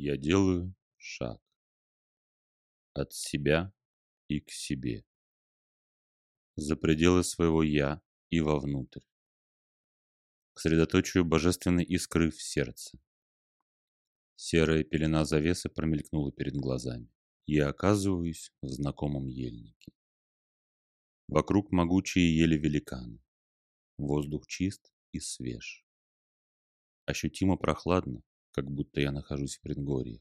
Я делаю шаг от себя и к себе, за пределы своего «я» и вовнутрь, к средоточию божественной искры в сердце. Серая пелена завесы промелькнула перед глазами. Я оказываюсь в знакомом ельнике. Вокруг могучие ели великаны. Воздух чист и свеж. Ощутимо прохладно, как будто я нахожусь в предгорьях.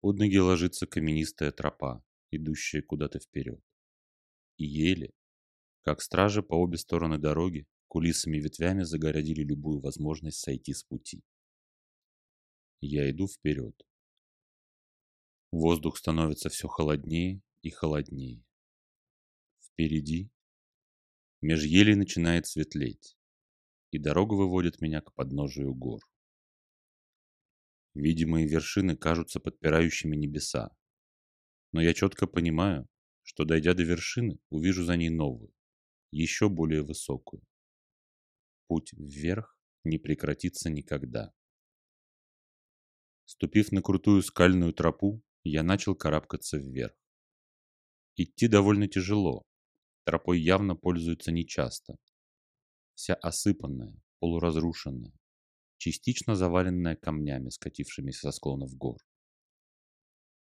Под ноги ложится каменистая тропа, идущая куда-то вперед. И ели, как стражи по обе стороны дороги, кулисами ветвями загородили любую возможность сойти с пути. Я иду вперед. Воздух становится все холоднее и холоднее. Впереди меж елей начинает светлеть, и дорога выводит меня к подножию гор. Видимые вершины кажутся подпирающими небеса. Но я четко понимаю, что дойдя до вершины, увижу за ней новую, еще более высокую. Путь вверх не прекратится никогда. Ступив на крутую скальную тропу, я начал карабкаться вверх. Идти довольно тяжело, тропой явно пользуются нечасто. Вся осыпанная, полуразрушенная, частично заваленная камнями, скатившимися со склонов гор.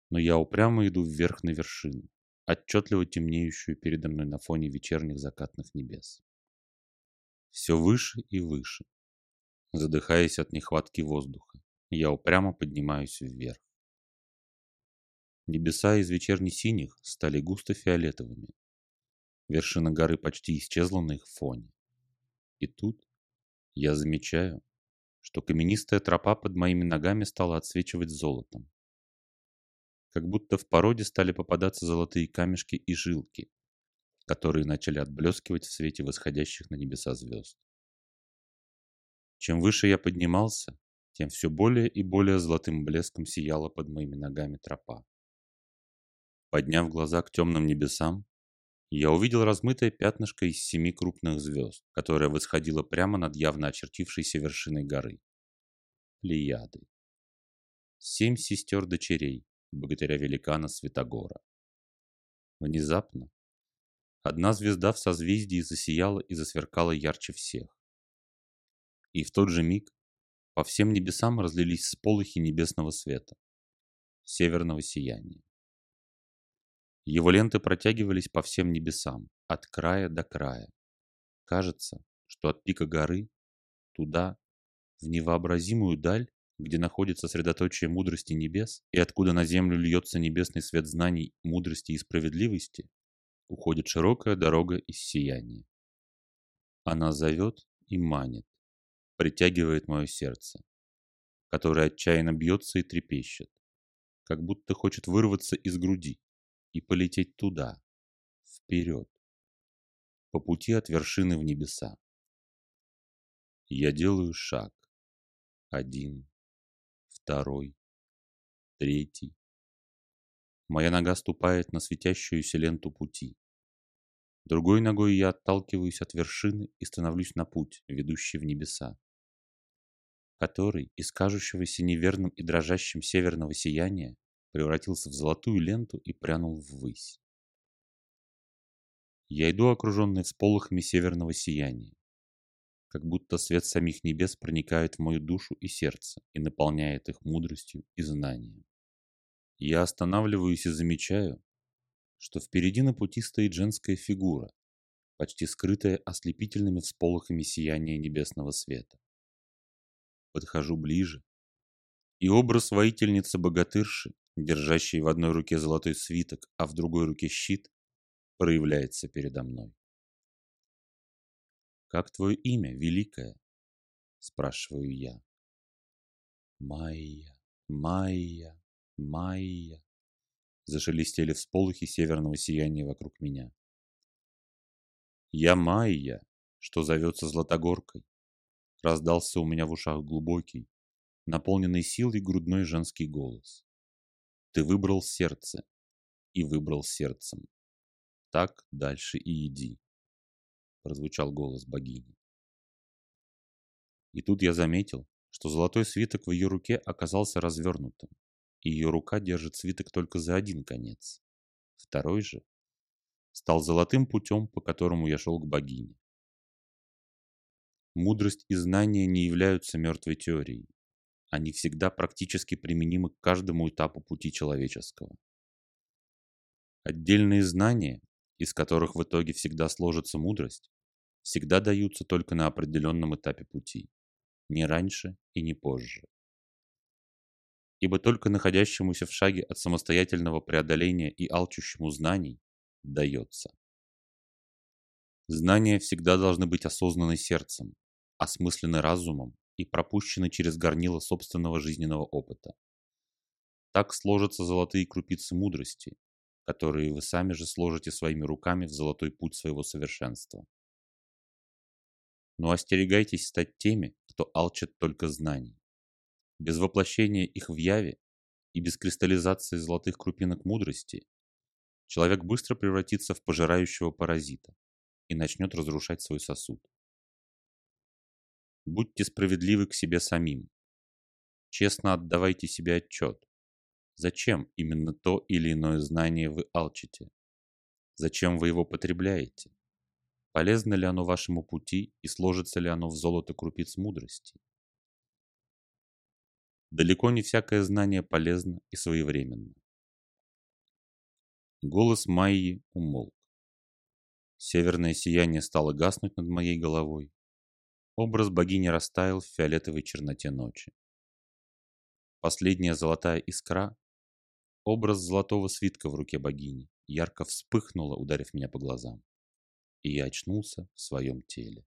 Но я упрямо иду вверх на вершину, отчетливо темнеющую передо мной на фоне вечерних закатных небес. Все выше и выше. Задыхаясь от нехватки воздуха, я упрямо поднимаюсь вверх. Небеса из вечерне-синих стали густо фиолетовыми. Вершина горы почти исчезла на их фоне. И тут я замечаю, что каменистая тропа под моими ногами стала отсвечивать золотом. Как будто в породе стали попадаться золотые камешки и жилки, которые начали отблескивать в свете восходящих на небеса звезд. Чем выше я поднимался, тем все более и более золотым блеском сияла под моими ногами тропа. Подняв глаза к темным небесам, я увидел размытое пятнышко из семи крупных звезд, которое восходило прямо над явно очертившейся вершиной горы. Плеяды. Семь сестер-дочерей, богатыря-великана Святогора. Внезапно одна звезда в созвездии засияла и засверкала ярче всех. И в тот же миг по всем небесам разлились сполохи небесного света, северного сияния. Его ленты протягивались по всем небесам, от края до края. Кажется, что от пика горы, туда, в невообразимую даль, где находится средоточие мудрости небес, и откуда на землю льется небесный свет знаний, мудрости и справедливости, уходит широкая дорога из сияния. Она зовет и манит, притягивает мое сердце, которое отчаянно бьется и трепещет, как будто хочет вырваться из груди, и полететь туда, вперед, по пути от вершины в небеса. Я делаю шаг. Один, второй, третий. Моя нога ступает на светящуюся ленту пути. Другой ногой я отталкиваюсь от вершины и становлюсь на путь, ведущий в небеса, который из кажущегося неверным и дрожащим северного сияния превратился в золотую ленту и прянул ввысь. Я иду окруженный всполохами северного сияния, как будто свет самих небес проникает в мою душу и сердце и наполняет их мудростью и знанием. Я останавливаюсь и замечаю, что впереди на пути стоит женская фигура, почти скрытая ослепительными всполохами сияния небесного света. Подхожу ближе, и образ воительницы-богатырши держащий в одной руке золотой свиток, а в другой руке щит, проявляется передо мной. «Как твое имя, Великая?» – спрашиваю я. «Майя, Майя, Майя», – зашелестели всполохи северного сияния вокруг меня. «Я Майя, что зовется Златогоркой», – раздался у меня в ушах глубокий, наполненный силой грудной женский голос. Ты выбрал сердце и выбрал сердцем. Так дальше и иди, прозвучал голос богини. И тут я заметил, что золотой свиток в ее руке оказался развернутым, и ее рука держит свиток только за один конец. Второй же стал золотым путем, по которому я шел к богине. Мудрость и знания не являются мертвой теорией. Они всегда практически применимы к каждому этапу пути человеческого. Отдельные знания, из которых в итоге всегда сложится мудрость, всегда даются только на определенном этапе пути, не раньше и не позже. Ибо только находящемуся в шаге от самостоятельного преодоления и алчущему знаний дается. Знания всегда должны быть осознаны сердцем, осмыслены разумом и пропущены через горнило собственного жизненного опыта. Так сложатся золотые крупицы мудрости, которые вы сами же сложите своими руками в золотой путь своего совершенства. Но остерегайтесь стать теми, кто алчит только знаний. Без воплощения их в яве и без кристаллизации золотых крупинок мудрости человек быстро превратится в пожирающего паразита и начнет разрушать свой сосуд. Будьте справедливы к себе самим. Честно отдавайте себе отчет. Зачем именно то или иное знание вы алчите? Зачем вы его потребляете? Полезно ли оно вашему пути и сложится ли оно в золото крупиц мудрости? Далеко не всякое знание полезно и своевременно. Голос Майи умолк. Северное сияние стало гаснуть над моей головой. Образ богини растаял в фиолетовой черноте ночи. Последняя золотая искра, образ золотого свитка в руке богини, ярко вспыхнула, ударив меня по глазам и я очнулся в своем теле.